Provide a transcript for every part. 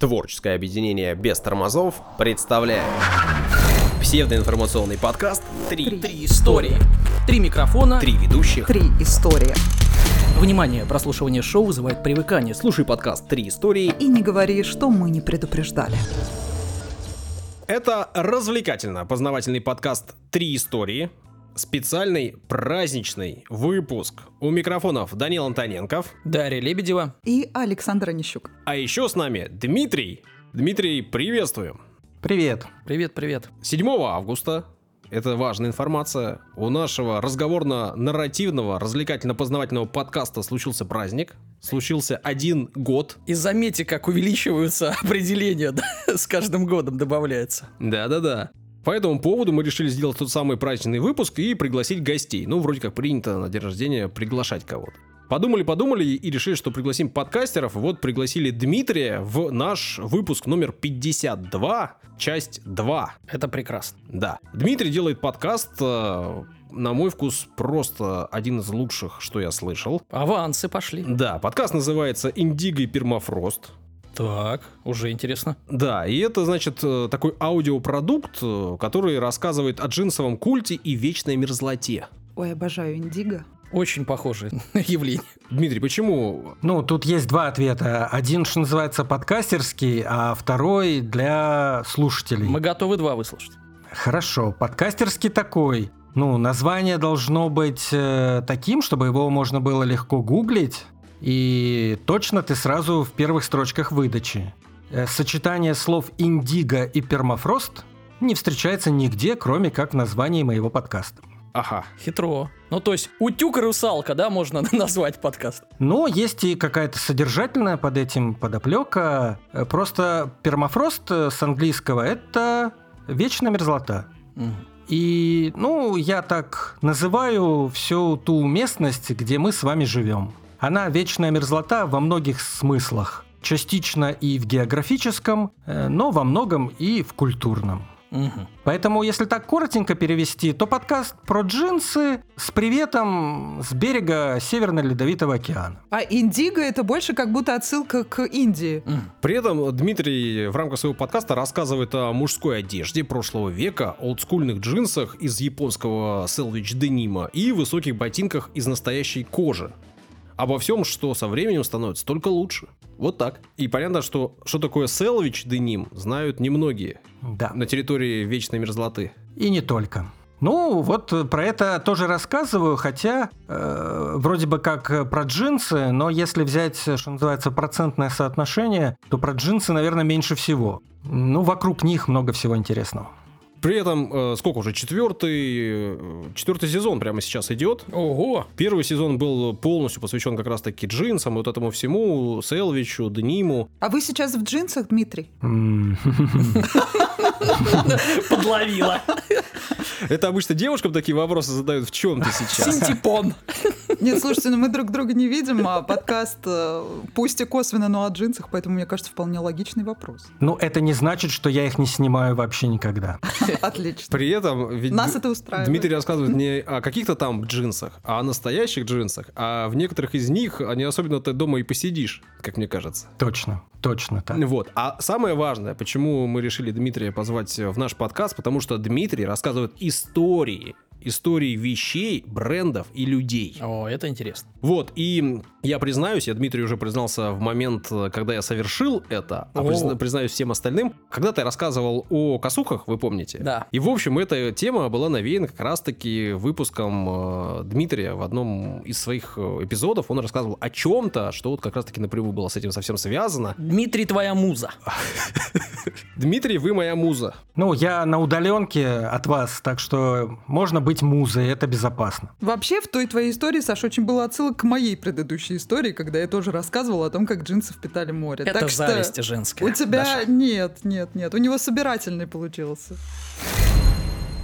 Творческое объединение без тормозов представляет псевдоинформационный подкаст «Три, Три истории. Три микрофона. Три ведущих». Три истории. Внимание, прослушивание шоу вызывает привыкание. Слушай подкаст «Три истории». И не говори, что мы не предупреждали. Это развлекательно-познавательный подкаст «Три истории». Специальный праздничный выпуск. У микрофонов Данил Антоненков. Дарья Лебедева. И Александр Онищук. А еще с нами Дмитрий. Дмитрий, приветствуем. Привет. Привет, привет. 7 августа это важная информация. У нашего разговорно-нарративного, развлекательно-познавательного подкаста случился праздник. Случился один год. И заметьте, как увеличиваются определения, да, с каждым годом добавляется. Да-да-да. По этому поводу мы решили сделать тот самый праздничный выпуск и пригласить гостей. Ну, вроде как принято на день рождения приглашать кого-то. Подумали, подумали и решили, что пригласим подкастеров. Вот пригласили Дмитрия в наш выпуск номер 52, часть 2. Это прекрасно. Да. Дмитрий делает подкаст, э, на мой вкус, просто один из лучших, что я слышал. Авансы пошли. Да, подкаст называется «Индиго и пермафрост». Так, уже интересно. Да, и это, значит, э, такой аудиопродукт, э, который рассказывает о джинсовом культе и вечной мерзлоте. Ой, обожаю индиго. Очень похожее явление. Дмитрий, почему? Ну, тут есть два ответа. Один, что называется, подкастерский, а второй для слушателей. Мы готовы два выслушать. Хорошо, подкастерский такой. Ну, название должно быть э, таким, чтобы его можно было легко гуглить, и точно ты сразу в первых строчках выдачи. Э, сочетание слов «индиго» и «пермафрост» не встречается нигде, кроме как в названии моего подкаста. Ага. Хитро. Ну, то есть, утюг и русалка, да, можно назвать подкаст. Но есть и какая-то содержательная под этим подоплека. Э, Просто пермафрост э, с английского – это вечная мерзлота. Мгм. И, ну, я так называю всю ту местность, где мы с вами живем. Она вечная мерзлота во многих смыслах. Частично и в географическом, э, но во многом и в культурном. Мгм. Поэтому, если так коротенько перевести, то подкаст про джинсы с приветом с берега Северно-Ледовитого океана. А индиго это больше как будто отсылка к Индии. При этом Дмитрий в рамках своего подкаста рассказывает о мужской одежде прошлого века, олдскульных джинсах из японского селвич денима и высоких ботинках из настоящей кожи. Обо всем, что со временем становится только лучше. Вот так. И понятно, что что такое селвич деним, знают немногие Да. на территории вечной мерзлоты. И не только. Ну, вот э, про это тоже рассказываю, хотя э, вроде бы как про джинсы, но если взять, что называется, процентное соотношение, то про джинсы, наверное, меньше всего. Ну, вокруг них много всего интересного. При этом, э, сколько уже, четвертый, э, четвертый сезон прямо сейчас идет. Ого! Первый сезон был полностью посвящен как раз-таки джинсам, вот этому всему, селвичу, дениму. А вы сейчас в джинсах, Дмитрий? Подловила. Это обычно девушкам такие вопросы задают, в чем ты сейчас? Синтепон. Нет, слушайте, ну мы друг друга не видим, а подкаст э, пусть и косвенно, но о джинсах, поэтому, мне кажется, вполне логичный вопрос. Ну, это не значит, что я их не снимаю вообще никогда. Отлично. При этом ведь Нас это устраивает. Дмитрий рассказывает не о каких-то там джинсах, а о настоящих джинсах. А в некоторых из них не особенно ты дома и посидишь, как мне кажется. Точно, точно так. Вот. А самое важное, почему мы решили Дмитрия позвать в наш подкаст, потому что Дмитрий рассказывает истории. Истории вещей, брендов и людей. О, это интересно. Вот, и я признаюсь, я Дмитрий уже признался в момент, э, когда я совершил это, а призна- признаюсь всем остальным, когда-то я рассказывал о косухах, вы помните? Да. И, в общем, эта тема была навеяна как раз-таки выпуском э, Дмитрия в одном из своих э, эпизодов. Он рассказывал о чем-то, что вот как раз-таки напрямую было с этим совсем связано. Дмитрий, твоя муза. Дмитрий, вы моя муза. Ну, я на удаленке от вас, так что можно быть музой, это безопасно. Вообще, в той твоей истории, Саша, очень было отсылок к моей предыдущей истории, когда я тоже рассказывала о том, как джинсы впитали море. Это так что зависть женская. у тебя Даша. нет, нет, нет. У него собирательный получился.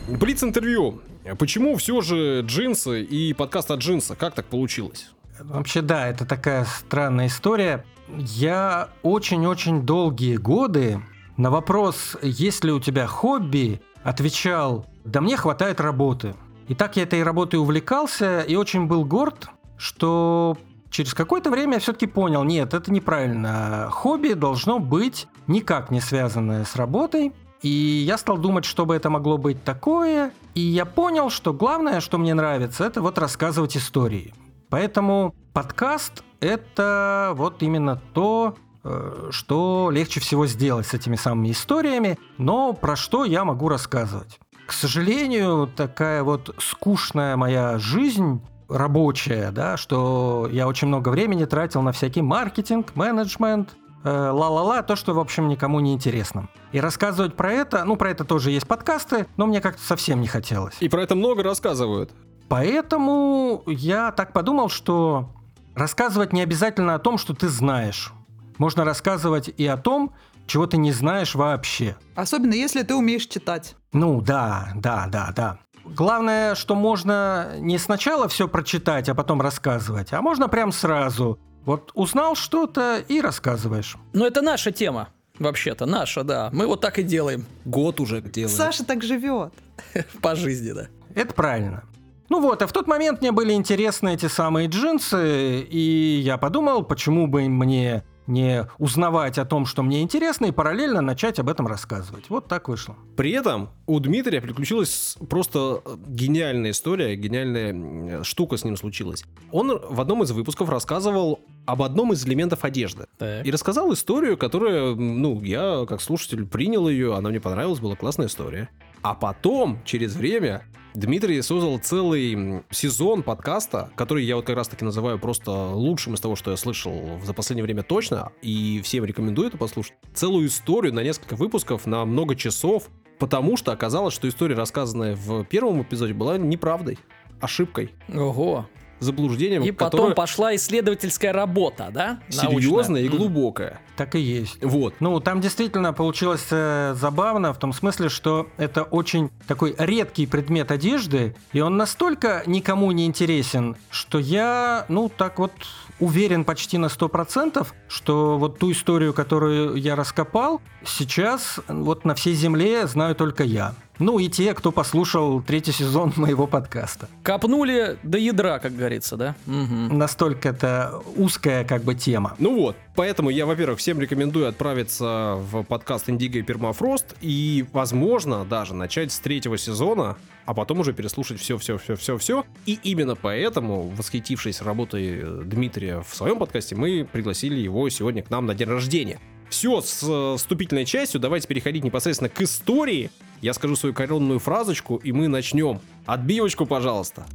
Блиц интервью. Почему все же джинсы и подкаст о джинсах? Как так получилось? Вообще, да, это такая странная история. Я очень-очень долгие годы на вопрос, есть ли у тебя хобби, отвечал, да мне хватает работы. И так я этой работой увлекался и очень был горд, что через какое-то время я все-таки понял, нет, это неправильно. Хобби должно быть никак не связанное с работой. И я стал думать, что бы это могло быть такое. И я понял, что главное, что мне нравится, это вот рассказывать истории. Поэтому подкаст – это вот именно то, э, что легче всего сделать с этими самыми историями, но про что я могу рассказывать. К сожалению, такая вот скучная моя жизнь рабочая, да, что я очень много времени тратил на всякий маркетинг, менеджмент, э, ла-ла-ла, то, что, в общем, никому не интересно. И рассказывать про это, ну, про это тоже есть подкасты, но мне как-то совсем не хотелось. И про это много рассказывают. Поэтому я так подумал, что рассказывать не обязательно о том, что ты знаешь. Можно рассказывать и о том, чего ты не знаешь вообще. Особенно если ты умеешь читать. Ну да, да, да, да. Главное, что можно не сначала все прочитать, а потом рассказывать, а можно прям сразу. Вот узнал что-то и рассказываешь. Но это наша тема. Вообще-то наша, да. Мы вот так и делаем Год уже делаем. Саша так живет. по жизни, да. Это правильно. Ну вот, а в тот момент мне были интересны эти самые джинсы, и я подумал, почему бы мне не узнавать о том, что мне интересно, и параллельно начать об этом рассказывать. Вот так вышло. При этом у Дмитрия приключилась просто гениальная история, гениальная штука с ним случилась. Он в одном из выпусков рассказывал об одном из элементов одежды. Так. И рассказал историю, которая, ну, я как слушатель принял ее, она мне понравилась, была классная история. А потом, через время, Дмитрий создал целый сезон подкаста, который я вот как раз таки называю просто лучшим из того, что я слышал за последнее время точно, и всем рекомендую это послушать. Целую историю на несколько выпусков, на много часов, потому что оказалось, что история, рассказанная в первом эпизоде, была неправдой, ошибкой, Ого. Заблуждением, И потом которое пошла исследовательская работа, да? серьезная и глубокая. Так и есть. Вот. Ну, там действительно получилось э, забавно в том смысле, что это очень такой редкий предмет одежды, и он настолько никому не интересен, что я, ну, так вот уверен почти на 100%, что вот ту историю, которую я раскопал, сейчас вот на всей земле знаю только я. Ну и те, кто послушал третий сезон моего подкаста. Копнули до ядра, как говорится, да? Мгм. Настолько это узкая как бы тема. Ну вот, поэтому я, во-первых, всем рекомендую отправиться в подкаст Индиго и Пермафрост и, возможно, даже начать с третьего сезона, а потом уже переслушать все-все-все-все-все. И именно поэтому, восхитившись работой э, Дмитрия в своем подкасте, мы пригласили его сегодня к нам на день рождения. Все с э, вступительной частью, давайте переходить непосредственно к истории. Я скажу свою коронную фразочку, и мы начнем. Отбивочку, пожалуйста.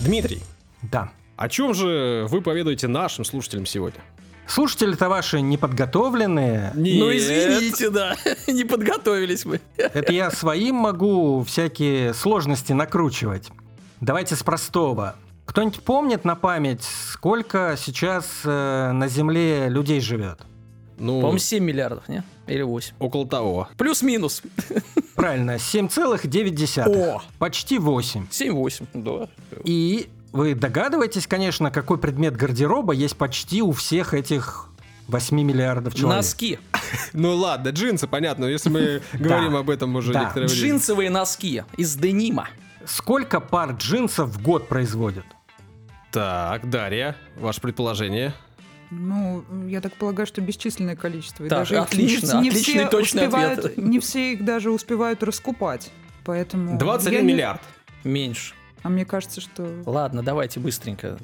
Дмитрий, Да. о чем же вы поведаете нашим слушателям сегодня? Слушатели-то ваши неподготовленные. Ну, извините, да. Не подготовились мы. Это я своим могу всякие сложности накручивать. Давайте с простого. Кто-нибудь помнит на память, сколько сейчас э, на Земле людей живет? Ну, По-моему, 7 миллиардов, не? Или 8. около того. Плюс-минус. Правильно, 7,9. О! Почти 8. 7-8, да. И вы догадываетесь, конечно, какой предмет гардероба есть почти у всех этих 8 миллиардов человек. Носки. Ну ладно, джинсы, понятно, если мы говорим об этом уже Да. некоторое время. Джинсовые носки из денима. Сколько пар джинсов в год производят? Так, Дарья, ваше предположение. Ну, я так полагаю, что бесчисленное количество. И Так, даже отлично, не, не отличный все точный успевают, ответ. Не все их даже успевают раскупать. Поэтому... 21 я не- миллиард. Меньше. А мне кажется, что... Ладно, давайте быстренько.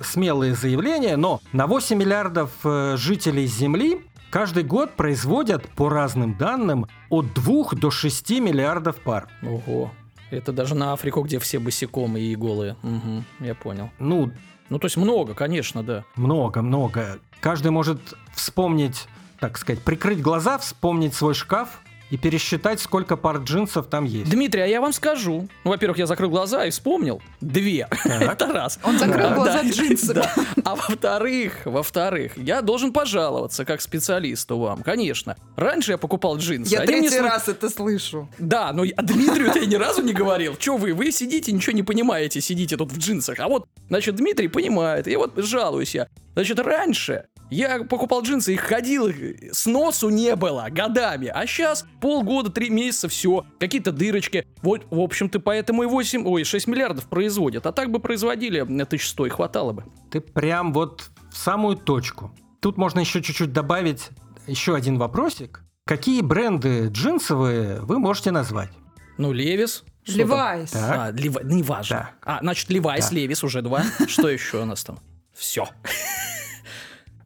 смелые заявления, но на 8 миллиардов э, жителей Земли каждый год производят, по разным данным, от 2 до 6 миллиардов пар. Ого. Это даже на Африку, где все босиком и голые. Угу, я понял. Ну, Ну, то есть много, конечно, да. много-много. Каждый может вспомнить, так сказать, прикрыть глаза, вспомнить свой шкаф и пересчитать, сколько пар джинсов там есть. Дмитрий, а я вам скажу. Ну, во-первых, я закрыл глаза и вспомнил. Две. Это раз. Он закрыл глаза джинсами. А во-вторых, во-вторых, я должен пожаловаться как специалисту вам, конечно. Раньше я покупал джинсы. Я третий раз это слышу. Да, но Дмитрию я ни разу не говорил. Че вы, вы сидите, ничего не понимаете, сидите тут в джинсах. А вот, значит, Дмитрий понимает, и вот жалуюсь я. Значит, раньше Я покупал джинсы, их ходил, с носу не было годами. А сейчас полгода, три месяца, все, какие-то дырочки. Вот, в общем-то, поэтому и 8, ой, 6 миллиардов производят. А так бы производили э, 1100 и хватало бы. Ты прям вот в самую точку. Тут можно еще чуть-чуть добавить еще один вопросик. Какие бренды джинсовые вы можете назвать? Ну, Левис. что? Левайс. А, Лева- неважно. А, значит, Левайс, Да. Левис уже два. Что еще у нас там? Все.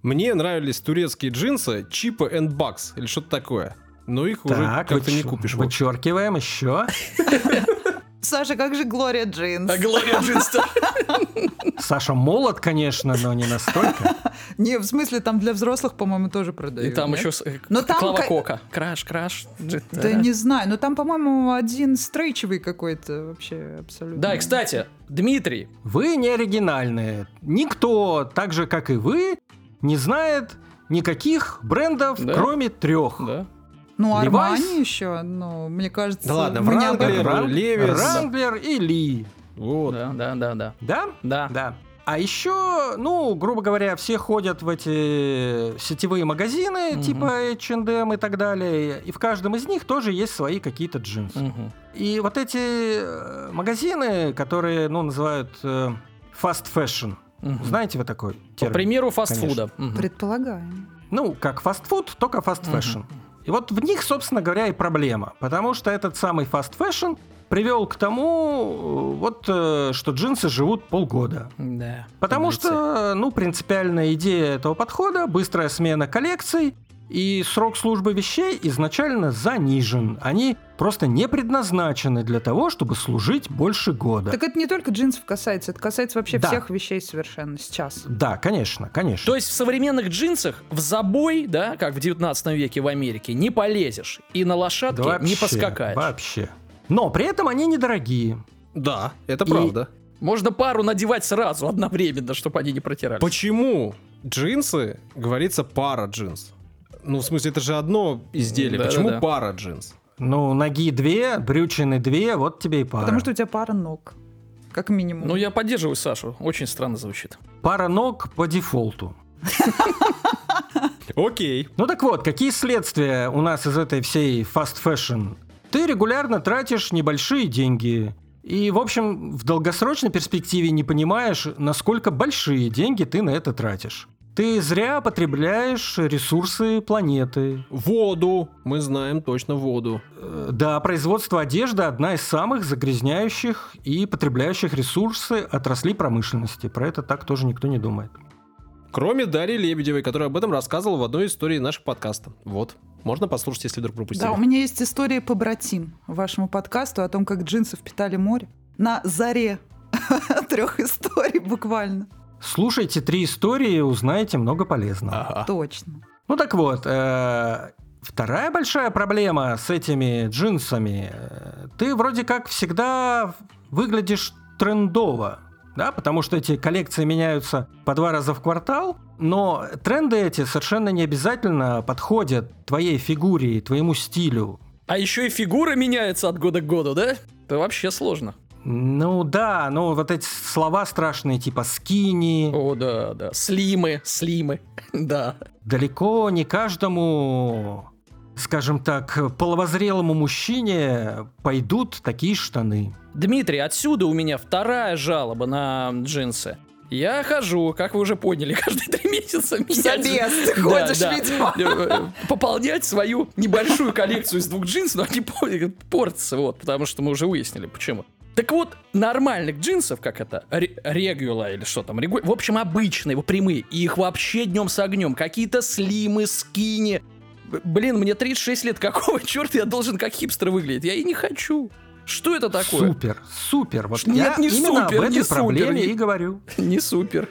Мне нравились турецкие джинсы Чипа and Bucks или что-то такое. Но их уже Так, как-то не выч- купишь. в общем. Вычеркиваем еще. Саша, как же Глория Джинс? А Глория Джинс Саша молод, конечно, но не настолько. Не, в смысле, там для взрослых, по-моему, тоже продают. И там еще э, Но там Клава ка- Кока. Краш, краш. Да не знаю, но там, по-моему, один стрейчевый какой-то вообще абсолютно. Да, и, кстати, Дмитрий, Вы не оригинальные. Никто, так же как и вы, не знает никаких брендов, Да. кроме трех. да? Ну, Levi's? Армани еще, ну, мне кажется... Да ладно, не об Левис. Ранглер и Ли. Вот. Да, да, да, да. Да? Да. Да. А еще, ну, грубо говоря, все ходят в эти сетевые магазины, Мгм. типа H&M и так далее, и в каждом из них тоже есть свои какие-то джинсы. Мгм. И вот эти э, магазины, которые, ну, называют э, fast fashion, Мгм. знаете вы такой По термин? примеру фастфуда. Мгм. Предполагаем. Ну, как фастфуд, только fast Мгм. fashion. И вот в них, собственно говоря, и проблема. Потому что этот самый fast fashion привел к тому, э, вот, э, что джинсы живут полгода. Да. Потому что, ну, принципиальная идея этого подхода – быстрая смена коллекций, и срок службы вещей изначально занижен. Они просто не предназначены для того, чтобы служить больше года. Так это не только джинсов касается, это касается вообще Да. всех вещей совершенно сейчас. Да, конечно, конечно. То есть в современных джинсах в забой, да, как в 19 веке в Америке, не полезешь. И на лошадке Да не вообще, поскакаешь. Вообще. Но при этом они недорогие. Да, это И- правда. Можно пару надевать сразу, одновременно, чтобы они не протирались. Почему джинсы, говорится, пара джинс? Ну, в смысле, это же одно изделие. Да, Почему да, да. пара джинс? Ну, ноги две, брючины две, вот тебе и пара. Потому что у тебя пара ног. Как минимум. Ну, я поддерживаю Сашу. Очень странно звучит. Пара ног по дефолту. Окей. Ну так вот, какие следствия у нас из этой всей fast fashion? Ты регулярно тратишь небольшие деньги. И, в общем, в долгосрочной перспективе не понимаешь, насколько большие деньги ты на это тратишь. Ты зря потребляешь ресурсы планеты. Воду. Мы знаем точно воду. Э, Да, производство одежды одна из самых загрязняющих и потребляющих ресурсы отраслей промышленности. Про это так тоже никто не думает. Кроме Дарьи Лебедевой, которая об этом рассказывала в одной истории нашего подкаста. Вот. Можно послушать, если вдруг пропустили. Да, у меня есть история по братим вашему подкасту о том, как джинсы впитали море. На заре трех историй буквально. Слушайте три истории, узнаете много полезного. Ага. Точно. Ну так вот, э, вторая большая проблема с этими джинсами. Ты вроде как всегда выглядишь трендово. Да, потому что эти коллекции меняются по два раза в квартал, но тренды эти совершенно не обязательно подходят твоей фигуре и твоему стилю. А еще и фигура меняется от года к году, да? Это вообще сложно. Ну да, ну вот эти слова страшные, типа скини, О, да, да. Слимы, слимы. Да. далеко не каждому, скажем так, половозрелому мужчине пойдут такие штаны. Дмитрий, отсюда у меня вторая жалоба на джинсы. Я хожу, как вы уже поняли, каждые три месяца менять... собес ты Да, ходишь, да. видимо. Э, Пополнять свою небольшую коллекцию из двух джинсов, но они по- портятся, вот, потому что мы уже выяснили, почему. Так вот, нормальных джинсов, как это, ре- регула или что там, регу- в общем, обычные, прямые, их вообще днем с огнем, какие-то слимы, скини. Блин, мне 36 лет, какого черта я должен как хипстер выглядеть? Я и не хочу. Что это такое? Супер, супер. Вот Нет, я не именно супер, об этой не супер, проблеме не- и говорю. Не супер.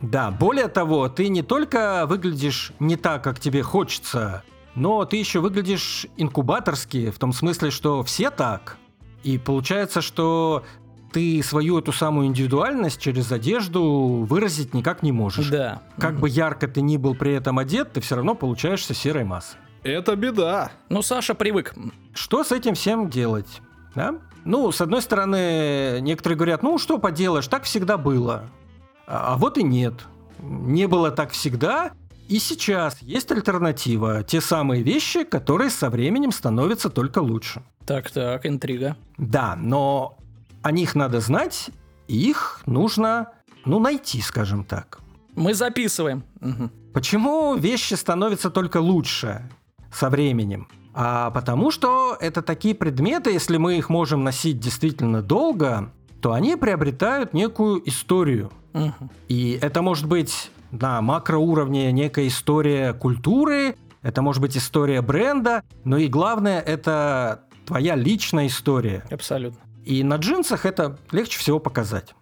Да, более того, ты не только выглядишь не так, как тебе хочется, но ты еще выглядишь инкубаторски, в том смысле, что все так. И получается, что ты свою эту самую индивидуальность через одежду выразить никак не можешь. Да. Как бы ярко ты ни был при этом одет, ты все равно получаешься серой массой. Это беда. Ну, Саша привык. Что с этим всем делать? Да? Ну, с одной стороны, некоторые говорят, ну, что поделаешь, так всегда было. А, а вот и нет. Не было так всегда, И сейчас есть альтернатива. Те самые вещи, которые со временем становятся только лучше. Так-так, интрига. Да, но о них надо знать, и их нужно, ну, найти, скажем так. Мы записываем. Мгм. Почему вещи становятся только лучше со временем? А потому что это такие предметы, если мы их можем носить действительно долго, то они приобретают некую историю. Мгм. И это может быть на макроуровне некая история культуры, это может быть история бренда, но и главное это твоя личная история. Абсолютно. И на джинсах это легче всего показать.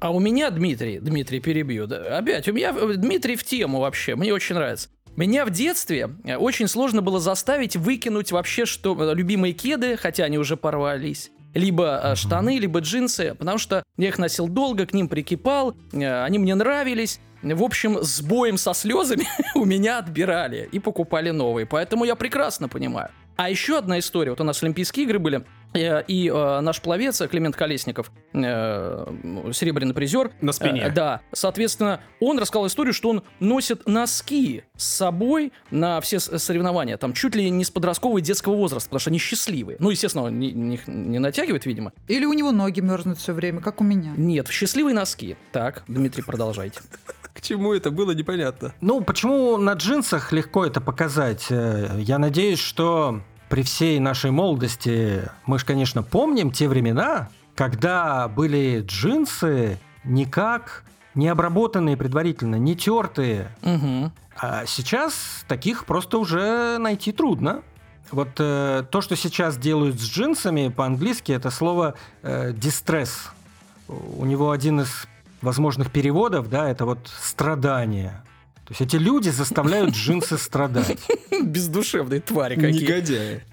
А у меня, Дмитрий, Дмитрий, перебью. да, Опять, у меня, Дмитрий, в тему вообще, мне очень нравится. Меня в детстве э, очень сложно было заставить выкинуть вообще что э, любимые кеды, хотя они уже порвались. Либо э, штаны, либо джинсы, потому что я их носил долго, к ним прикипал, они мне нравились. В общем, с боем со слезами у меня отбирали и покупали новые. Поэтому я прекрасно понимаю. А еще одна история. Вот у нас Олимпийские игры были, э, и э, наш пловец э, Климент Колесников, э, серебряный призер. На спине. э, да. Соответственно, он рассказал историю, что он носит носки с собой на все соревнования. Там чуть ли не с подросткового и детского возраста, потому что они счастливые. Ну, естественно, он не, не- не натягивает, видимо. Или у него ноги мерзнут все время, как у меня. Нет, счастливые носки. Так, Дмитрий, продолжайте. К чему это было, непонятно. Ну, почему на джинсах легко это показать? Э, Я надеюсь, что при всей нашей молодости мы же, конечно, помним те времена, когда были джинсы никак не обработанные предварительно, не тертые. Угу. А сейчас таких просто уже найти трудно. Вот э, то, что сейчас делают с джинсами, по-английски это слово э, distress. У него один из возможных переводов, да, это вот страдание. То есть эти люди заставляют джинсы страдать. Бездушевные твари какие. Негодяи.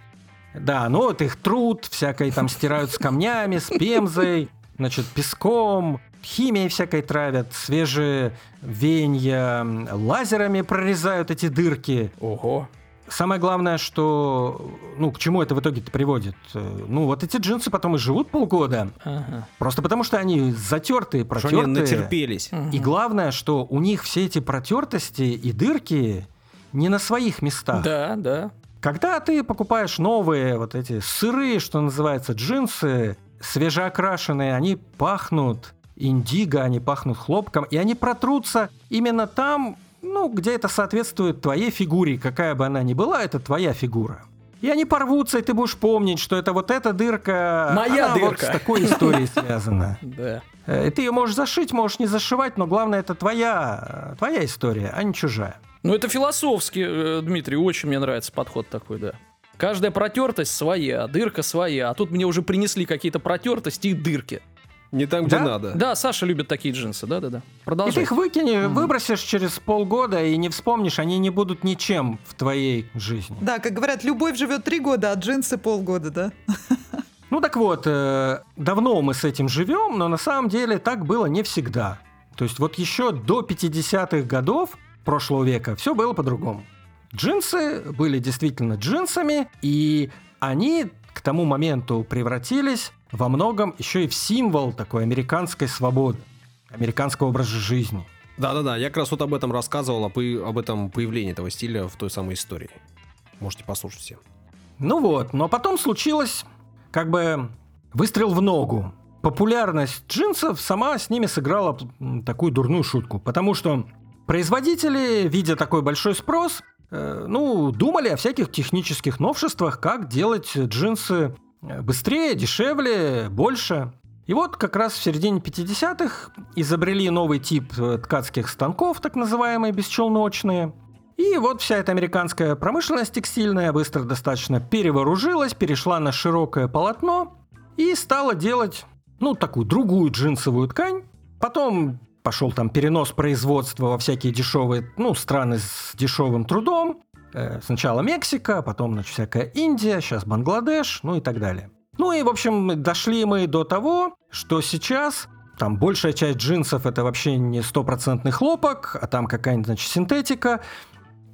Да, ну вот их труд, всякой там стирают с камнями, с пемзой, значит, песком, химией всякой травят, свежие веяния лазерами прорезают эти дырки. Ого. Самое главное, что, ну, к чему это в итоге приводит? Э, Ну, вот эти джинсы потом и живут полгода, Ага. просто потому что они затертые, Что они протертые. натерпелись. И главное, что у них все эти протертости и дырки не на своих местах. Да, да. Когда ты покупаешь новые вот эти сырые, что называется, джинсы, свежеокрашенные, они пахнут индиго, они пахнут хлопком, и они протрутся именно там, ну, где это соответствует твоей фигуре, какая бы она ни была, это твоя фигура. И они порвутся, и ты будешь помнить, что это вот эта дырка, Моя она вот дырка. с такой историей связана. Да. Э, Ты ее можешь зашить, можешь не зашивать, но главное, это твоя, твоя история, а не чужая. Ну, это философски, э, Дмитрий, очень мне нравится подход такой, да. Каждая протертость своя, дырка своя. А тут мне уже принесли какие-то протертости и дырки. Не там, где Да? надо. Да, Саша любит такие джинсы, да-да-да. И ты Продолжай. их выкинешь, выбросишь через полгода и не вспомнишь, они не будут ничем в твоей жизни. Да, как говорят, любовь живет три года, а джинсы полгода, да? Ну так вот, э, давно мы с этим живем, но на самом деле так было не всегда. То есть вот еще до 50-х годов прошлого века все было по-другому. Джинсы были действительно джинсами, и они к тому моменту превратились во многом еще и в символ такой американской свободы, американского образа жизни. Да-да-да, я как раз вот об этом рассказывал, об, этом появлении этого стиля в той самой истории. Можете послушать все. Ну вот, но потом случилось как бы выстрел в ногу. Популярность джинсов сама с ними сыграла такую дурную шутку, потому что производители, видя такой большой спрос, ну, думали о всяких технических новшествах, как делать джинсы э, быстрее, дешевле, больше. И вот как раз в середине 50-х изобрели новый тип э, ткацких станков, так называемые бесчелночные. И вот вся эта американская промышленность текстильная быстро достаточно перевооружилась, перешла на широкое полотно и стала делать, ну, такую другую джинсовую ткань. Потом пошел там перенос производства во всякие дешевые, ну, страны с дешевым трудом. Э, Сначала Мексика, потом, значит, всякая Индия, сейчас Бангладеш, ну и так далее. Ну и, в общем, дошли мы до того, что сейчас там большая часть джинсов это вообще не стопроцентный хлопок, а там какая-нибудь, значит, синтетика.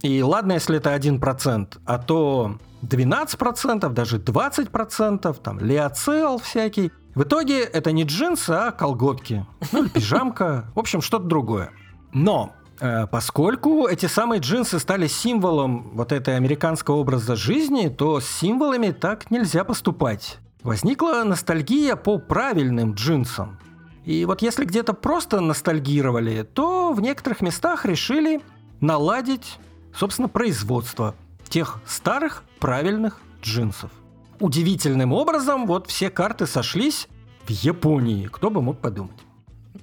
И ладно, если это 1%, а то 12%, даже 20%, там лиоцел всякий. В итоге это не джинсы, а колготки. Ну или пижамка. В общем, что-то другое. Но Э, поскольку эти самые джинсы стали символом вот этой американского образа жизни, то с символами так нельзя поступать. Возникла ностальгия по правильным джинсам. И вот если где-то просто ностальгировали, то в некоторых местах решили наладить, собственно, производство тех старых правильных джинсов. Удивительным образом вот все карты сошлись в Японии. Кто бы мог подумать.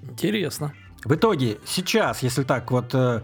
Интересно. В итоге, сейчас, если так вот, э,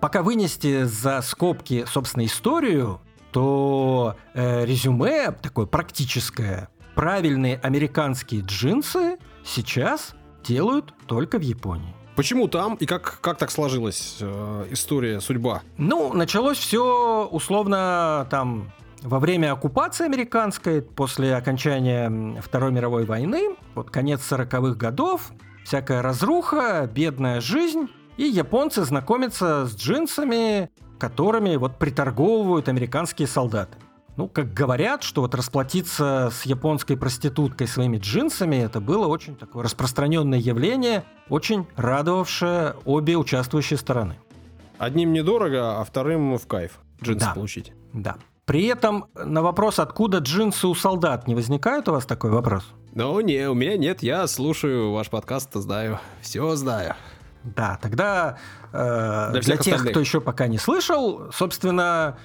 пока вынести за скобки, собственно, историю, то э, резюме такое практическое. Правильные американские джинсы сейчас делают только в Японии. Почему там и как, как так сложилась э, история, судьба? Ну, началось все условно там во время оккупации американской, после окончания Второй мировой войны, вот конец 40-х годов, всякая разруха, бедная жизнь, и японцы знакомятся с джинсами, которыми вот приторговывают американские солдаты. Ну, как говорят, что вот расплатиться с японской проституткой своими джинсами, это было очень такое распространенное явление, очень радовавшее обе участвующие стороны. Одним недорого, а вторым в кайф джинсы да. получить. Да. При этом на вопрос, откуда джинсы у солдат, не возникает у вас такой вопрос? Ну, не, у меня нет, я слушаю ваш подкаст, знаю, все знаю. Да, тогда э, для, для тех, остальных. кто еще пока не слышал, собственно,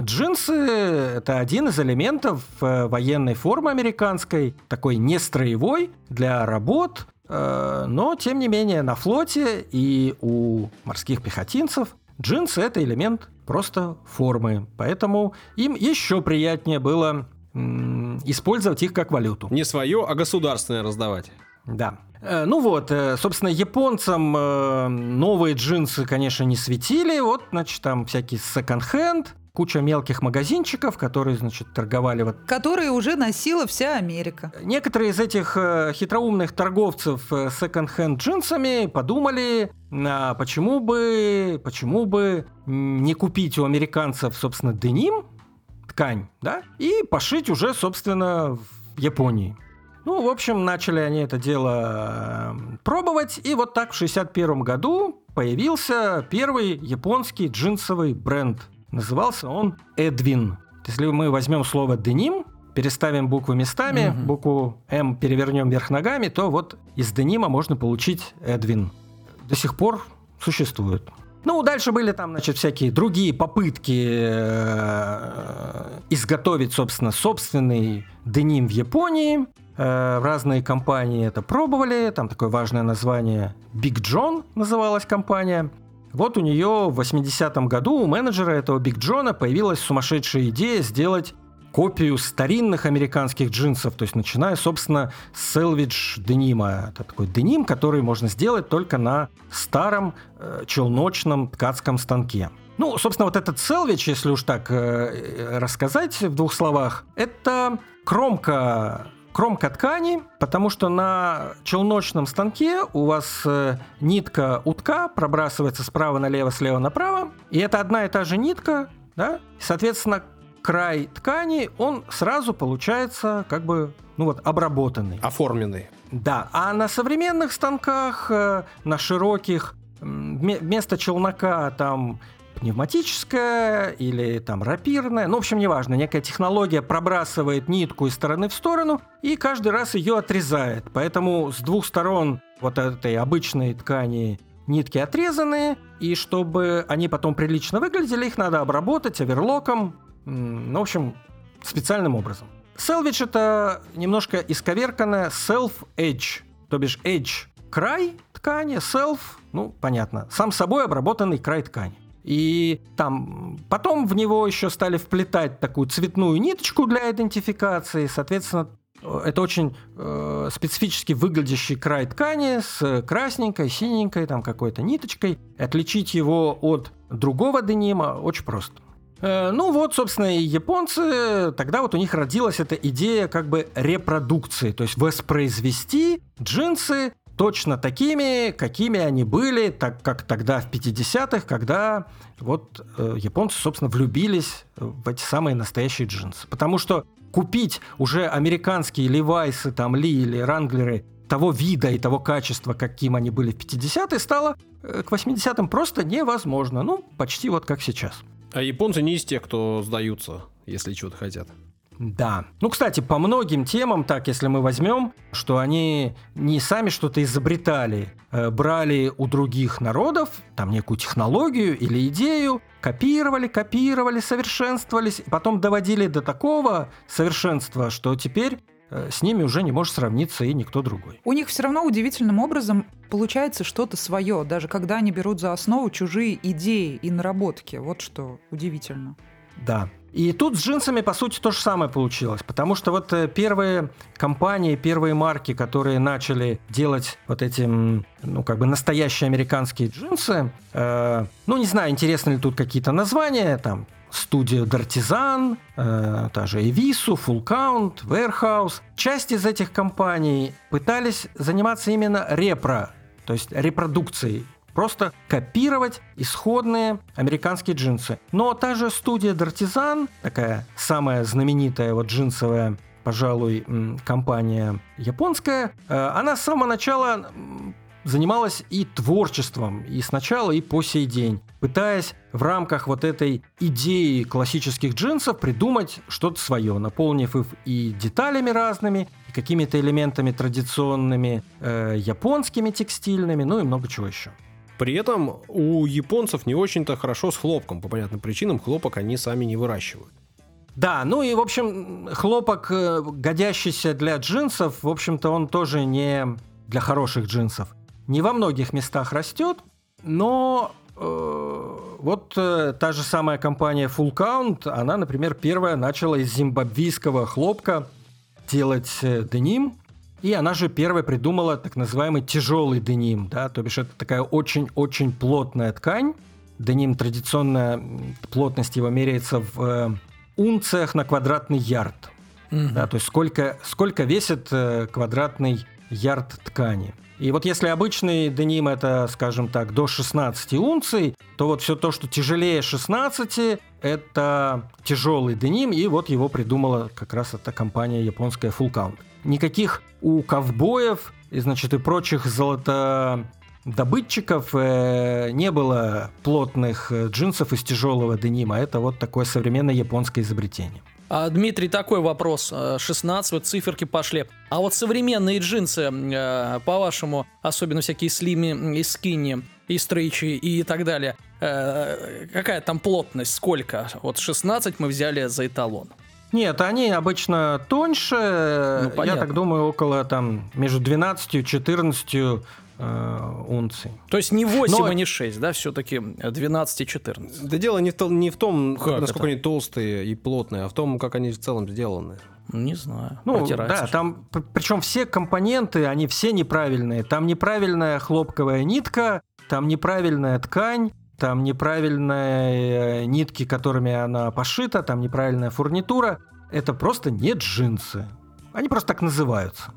джинсы это один из элементов э, военной формы американской, такой нестроевой для работ, э, но тем не менее на флоте и у морских пехотинцев джинсы это элемент просто формы, поэтому им еще приятнее было использовать их как валюту. Не свое, а государственное раздавать. Да. Э, ну вот, э, собственно, японцам э, новые джинсы, конечно, не светили. Вот, значит, там всякий секонд-хенд, куча мелких магазинчиков, которые, значит, торговали вот... Которые уже носила вся Америка. Некоторые из этих хитроумных торговцев секонд-хенд джинсами подумали, а почему бы, почему бы не купить у американцев, собственно, деним, ткань, да, и пошить уже, собственно, в Японии. Ну, в общем, начали они это дело э, пробовать, и вот так в 61 году появился первый японский джинсовый бренд. Назывался он Эдвин. Если мы возьмем слово деним, переставим буквы местами, угу. букву М перевернем вверх ногами, то вот из денима можно получить Эдвин. До сих пор существует. Ну, дальше были там, значит, всякие другие попытки э, изготовить, собственно, собственный деним в Японии. Э, разные компании это пробовали. Там такое важное название Big John называлась компания. Вот у нее в 80-м году у менеджера этого Биг Джона появилась сумасшедшая идея сделать копию старинных американских джинсов, то есть начиная, собственно, с Selvage денима. Это такой деним, который можно сделать только на старом э, челночном ткацком станке. Ну, собственно, вот этот селвич, если уж так э, рассказать в двух словах, это кромка кромка ткани, потому что на челночном станке у вас э, нитка утка пробрасывается справа налево, слева направо, и это одна и та же нитка, да, соответственно, край ткани, он сразу получается как бы, ну вот, обработанный. Оформленный. Да, а на современных станках, э, на широких, вместо челнока там пневматическая или там рапирная, ну, в общем, неважно, некая технология пробрасывает нитку из стороны в сторону и каждый раз ее отрезает. Поэтому с двух сторон вот этой обычной ткани нитки отрезаны, и чтобы они потом прилично выглядели, их надо обработать оверлоком, ну, в общем, специальным образом. Selvage это немножко исковерканное self-edge, то бишь edge – край ткани, self, ну, понятно, сам собой обработанный край ткани. И там потом в него еще стали вплетать такую цветную ниточку для идентификации. Соответственно, это очень э, специфически выглядящий край ткани с красненькой, синенькой, там какой-то ниточкой. Отличить его от другого денима очень просто. Э, ну вот, собственно, и японцы, тогда вот у них родилась эта идея как бы репродукции, то есть воспроизвести джинсы точно такими, какими они были, так как тогда в 50-х, когда вот э, японцы, собственно, влюбились в эти самые настоящие джинсы. Потому что купить уже американские левайсы, там, Ли или Ранглеры того вида и того качества, каким они были в 50-е, стало э, к 80-м просто невозможно. Ну, почти вот как сейчас. А японцы не из тех, кто сдаются, если чего-то хотят. Да. Ну, кстати, по многим темам, так, если мы возьмем, что они не сами что-то изобретали, э, брали у других народов там некую технологию или идею, копировали, копировали, совершенствовались, потом доводили до такого совершенства, что теперь э, с ними уже не может сравниться и никто другой. У них все равно удивительным образом получается что-то свое, даже когда они берут за основу чужие идеи и наработки. Вот что удивительно. Да. И тут с джинсами, по сути, то же самое получилось. Потому что вот э, первые компании, первые марки, которые начали делать вот эти, ну, как бы настоящие американские джинсы, э, ну, не знаю, интересны ли тут какие-то названия, там, студия Дартизан, э, та же Эвису, Full Count, Warehouse. Часть из этих компаний пытались заниматься именно репро, то есть репродукцией Просто копировать исходные американские джинсы. Но та же студия Дартизан, такая самая знаменитая вот джинсовая пожалуй, компания японская, э, она с самого начала занималась и творчеством, и сначала, и по сей день, пытаясь в рамках вот этой идеи классических джинсов придумать что-то свое, наполнив их и деталями разными, и какими-то элементами традиционными, э, японскими текстильными, ну и много чего еще. При этом у японцев не очень-то хорошо с хлопком. По понятным причинам хлопок они сами не выращивают. Да, ну и, в общем, хлопок, э, годящийся для джинсов, в общем-то, он тоже не для хороших джинсов. Не во многих местах растет, но э, вот э, та же самая компания Full Count, она, например, первая начала из зимбабвийского хлопка делать э, деним, и она же первая придумала так называемый тяжелый деним, да, то бишь это такая очень-очень плотная ткань. Деним традиционная плотность его меряется в э, унциях на квадратный ярд. Угу. Да, то есть сколько, сколько весит э, квадратный ярд ткани. И вот если обычный деним это, скажем так, до 16 унций, то вот все то, что тяжелее 16, это тяжелый деним, и вот его придумала как раз эта компания японская Full Count никаких у ковбоев и, значит, и прочих золотодобытчиков э, не было плотных э, джинсов из тяжелого денима. Это вот такое современное японское изобретение. А, Дмитрий, такой вопрос. 16, э, вот циферки пошли. А вот современные джинсы, по-вашему, особенно всякие слими и скини, и стрейчи и так далее, какая там плотность, сколько? Вот 16 мы взяли за эталон. Нет, они обычно тоньше, ну, я так думаю, около там между 12 и 14 э, унций. То есть не 8 Но... и не 6, да, все-таки 12 и 14. Да дело не в, том, не в том, как насколько это? они толстые и плотные, а в том, как они в целом сделаны. Не знаю. Ну, да, там, причем все компоненты, они все неправильные. Там неправильная хлопковая нитка, там неправильная ткань, там неправильные э, нитки, которыми она пошита, там неправильная фурнитура. Это просто не джинсы. Они просто так называются.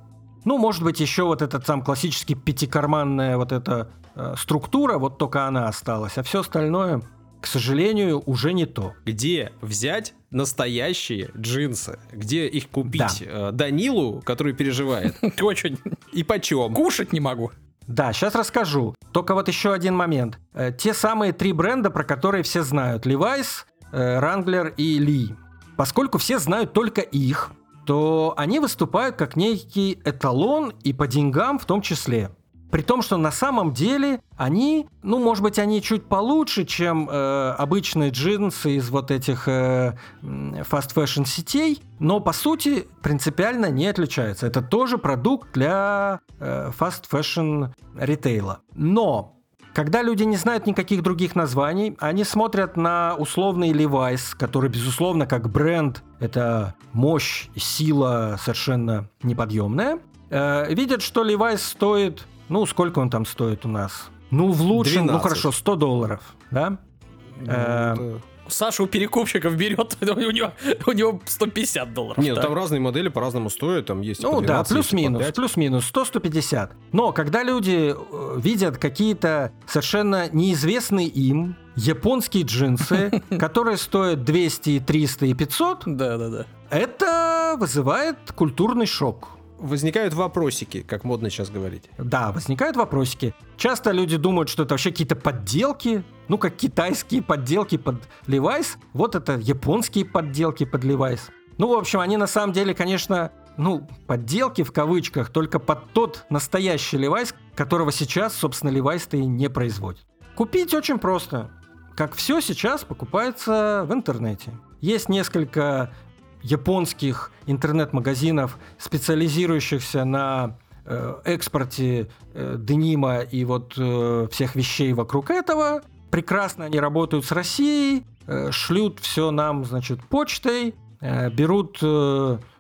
Ну, может быть, еще вот этот сам классический пятикарманная вот эта э, структура, вот только она осталась, а все остальное, к сожалению, уже не то. Где взять настоящие джинсы? Где их купить? Да. Э, Данилу, который переживает. Очень. И почем? Кушать не могу. Да, сейчас расскажу. Только вот еще один момент. Э, те самые три бренда, про которые все знают. Levi's, э, Wrangler и Lee. Поскольку все знают только их, то они выступают как некий эталон и по деньгам в том числе. При том, что на самом деле они, ну, может быть, они чуть получше, чем э, обычные джинсы из вот этих э, fast fashion сетей, но по сути принципиально не отличаются. Это тоже продукт для э, fast fashion ритейла. Но когда люди не знают никаких других названий, они смотрят на условный Levi's, который, безусловно, как бренд, это мощь, сила совершенно неподъемная. Э, видят, что Levi's стоит ну, сколько он там стоит у нас? Ну, в лучшем, 12. ну хорошо, 100 долларов, да? Ну, э, Саша у перекупщиков берет, у него, у него 150 долларов. Нет, да? там разные модели по-разному стоят, там есть Ну да, плюс-минус, плюс-минус, 100-150. Но когда люди э, видят какие-то совершенно неизвестные им японские джинсы, которые стоят 200, 300 и 500, да, да, да. это вызывает культурный шок возникают вопросики, как модно сейчас говорить. Да, возникают вопросики. Часто люди думают, что это вообще какие-то подделки, ну, как китайские подделки под Levi's. Вот это японские подделки под Levi's. Ну, в общем, они на самом деле, конечно, ну, подделки в кавычках, только под тот настоящий Levi's, которого сейчас, собственно, Levi's-то и не производит. Купить очень просто. Как все сейчас покупается в интернете. Есть несколько японских интернет-магазинов, специализирующихся на э, экспорте э, денима и вот э, всех вещей вокруг этого. Прекрасно они работают с Россией, шлют все нам, значит, почтой, берут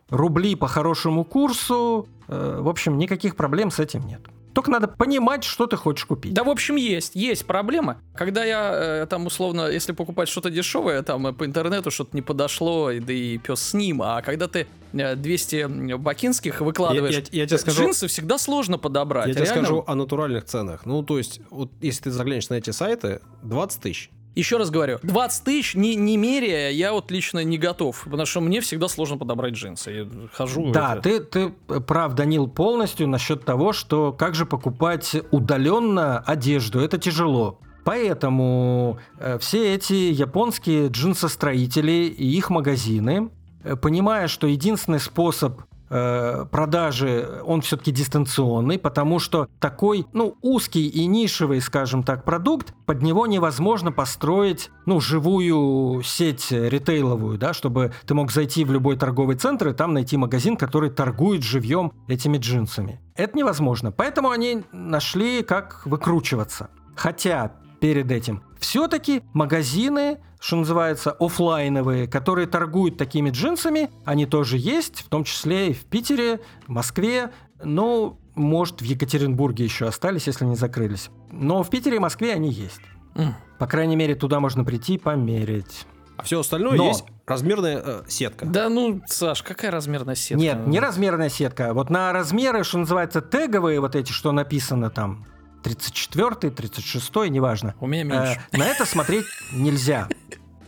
рубли по хорошему курсу. В общем, никаких проблем с этим нет. Только надо понимать, что ты хочешь купить. Да, в общем, есть. Есть проблема. Когда я э, там, условно, если покупать что-то дешевое, там э, по интернету что-то не подошло, и, да и пес с ним. А когда ты э, 200 бакинских выкладываешь, Я- я- я тебе скажу- джинсы всегда сложно подобрать. Я тебе Реально. скажу о натуральных ценах. Ну, то есть, вот если ты заглянешь на эти сайты, 20 тысяч. Еще раз говорю, 20 тысяч, не, не меряя, я вот лично не готов. Потому что мне всегда сложно подобрать джинсы. Я хожу... Да, это- ты, ты прав, Данил, полностью насчет того, что как же покупать удаленно одежду, это тяжело. Поэтому э, все эти японские джинсостроители и их магазины, э, понимая, что единственный способ э, продажи, он все-таки дистанционный, потому что такой, ну, узкий и нишевый, скажем так, продукт, под него невозможно построить, ну, живую сеть ритейловую, да, чтобы ты мог зайти в любой торговый центр и там найти магазин, который торгует живьем этими джинсами. Это невозможно. Поэтому они нашли, как выкручиваться. Хотя перед этим все-таки магазины, что называется, оффлайновые, которые торгуют такими джинсами, они тоже есть, в том числе и в Питере, в Москве, ну, может, в Екатеринбурге еще остались, если не закрылись. Но в Питере и Москве они есть. М. По крайней мере, туда можно прийти померить. А все остальное Но- есть размерная э, сетка. Да ну, Саш, какая размерная сетка? Нет, не размерная сетка. Вот на размеры, что называется, теговые, вот эти, что написано там, 34 36 неважно. У меня меньше. Э, на это смотреть нельзя.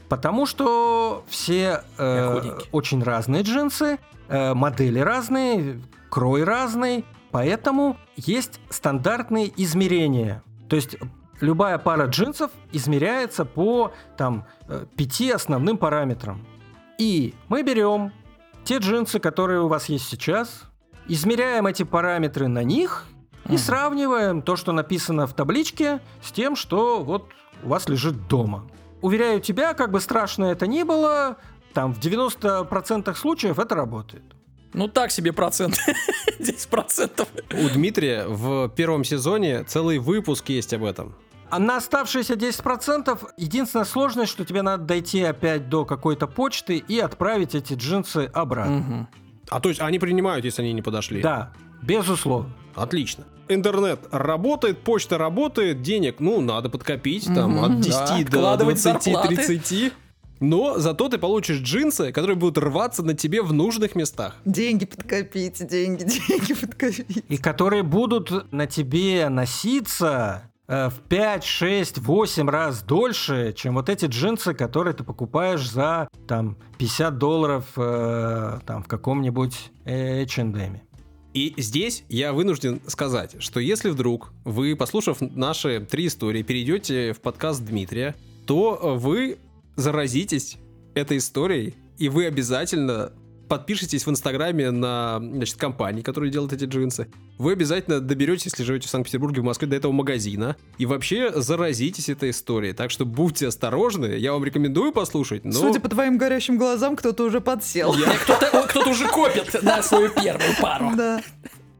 Потому что все э, очень разные джинсы, э, модели разные, крой разный, поэтому есть стандартные измерения. То есть любая пара джинсов измеряется по там э, пяти основным параметрам. И мы берем те джинсы, которые у вас есть сейчас, измеряем эти параметры на них и сравниваем то, что написано в табличке, с тем, что вот у вас лежит дома. Уверяю тебя, как бы страшно это ни было, там в 90% случаев это работает. Ну так себе процент. 10 процентов. У Дмитрия в первом сезоне целый выпуск есть об этом. А на оставшиеся 10% единственная сложность, что тебе надо дойти опять до какой-то почты и отправить эти джинсы обратно. Мгм. А то есть они принимают, если они не подошли. Да, безусловно. Отлично. Интернет работает, почта работает, денег, ну, надо подкопить, там, Мгм, от да, 10 до откладывать зарплаты. 20-30. Но зато ты получишь джинсы, которые будут рваться на тебе в нужных местах. Деньги подкопить, деньги, деньги подкопить. И которые будут на тебе носиться э, в 5, 6, 8 раз дольше, чем вот эти джинсы, которые ты покупаешь за там 50 долларов э, там в каком-нибудь H&M. И здесь я вынужден сказать, что если вдруг вы, послушав наши три истории, перейдете в подкаст Дмитрия, то вы заразитесь этой историей, и вы обязательно подпишитесь в Инстаграме на значит, компании, которые делают эти джинсы. Вы обязательно доберетесь, если живете в Санкт-Петербурге, в Москве, до этого магазина. И вообще заразитесь этой историей. Так что будьте осторожны. Я вам рекомендую послушать. Но... Судя по твоим горящим глазам, кто-то уже подсел. Кто-то кто-то уже копит на свою первую пару. Да.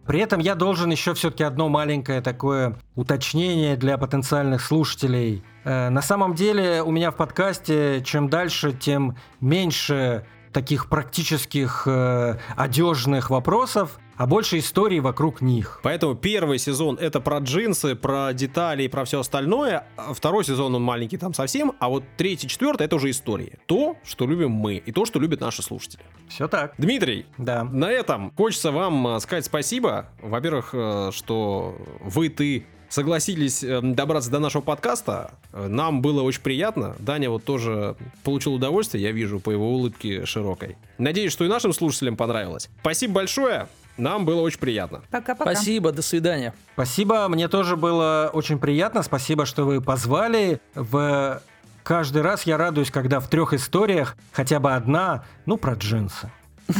При этом я должен еще все-таки одно маленькое такое уточнение для потенциальных слушателей. Э, на самом деле у меня в подкасте чем дальше, тем меньше таких практических э, одежных вопросов, а больше историй вокруг них. Поэтому первый сезон это про джинсы, про детали и про все остальное. А Второй сезон он маленький там совсем, а вот третий, четвертый это уже истории. То, что любим мы, и то, что любят наши слушатели. Все так. Дмитрий, Да. на этом хочется вам э, сказать спасибо. Во-первых, э, что вы, ты согласились э, добраться до нашего подкаста. Э, Нам было очень приятно. Даня вот тоже получил удовольствие, я вижу по его улыбке широкой. Надеюсь, что и нашим слушателям понравилось. Спасибо большое. Нам было очень приятно. Пока-пока. Спасибо, до свидания. Спасибо, мне тоже было очень приятно. Спасибо, что вы позвали. В каждый раз я радуюсь, когда в трех историях хотя бы одна, ну, про джинсы.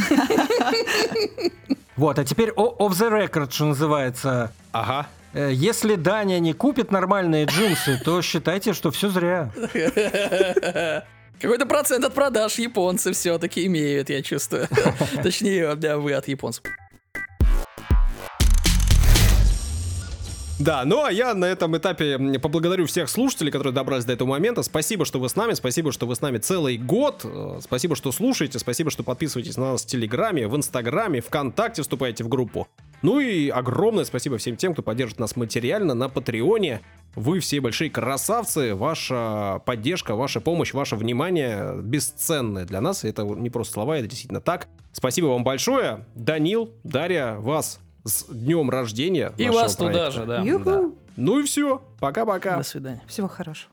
Вот, а теперь о- off the record, что называется. Ага. Э, Если Даня не купит нормальные джинсы, то считайте, что все зря. Какой-то процент от продаж японцы все-таки имеют, я чувствую. Точнее, вы от японцев. Да, ну а я на этом этапе поблагодарю всех слушателей, которые добрались до этого момента. Спасибо, что вы с нами, спасибо, что вы с нами целый год. Э, Спасибо, что слушаете, спасибо, что подписываетесь на нас в Телеграме, в Инстаграме, ВКонтакте, вступаете в группу. Ну и огромное спасибо всем тем, кто поддержит нас материально на Патреоне. Вы все большие красавцы, ваша поддержка, ваша помощь, ваше внимание бесценное для нас. Это не просто слова, это действительно так. Спасибо вам большое. Данил, Дарья, вас с днем рождения. И вас туда проекта. же, да. Юху. Ну и все. Пока-пока. До свидания. Всего хорошего.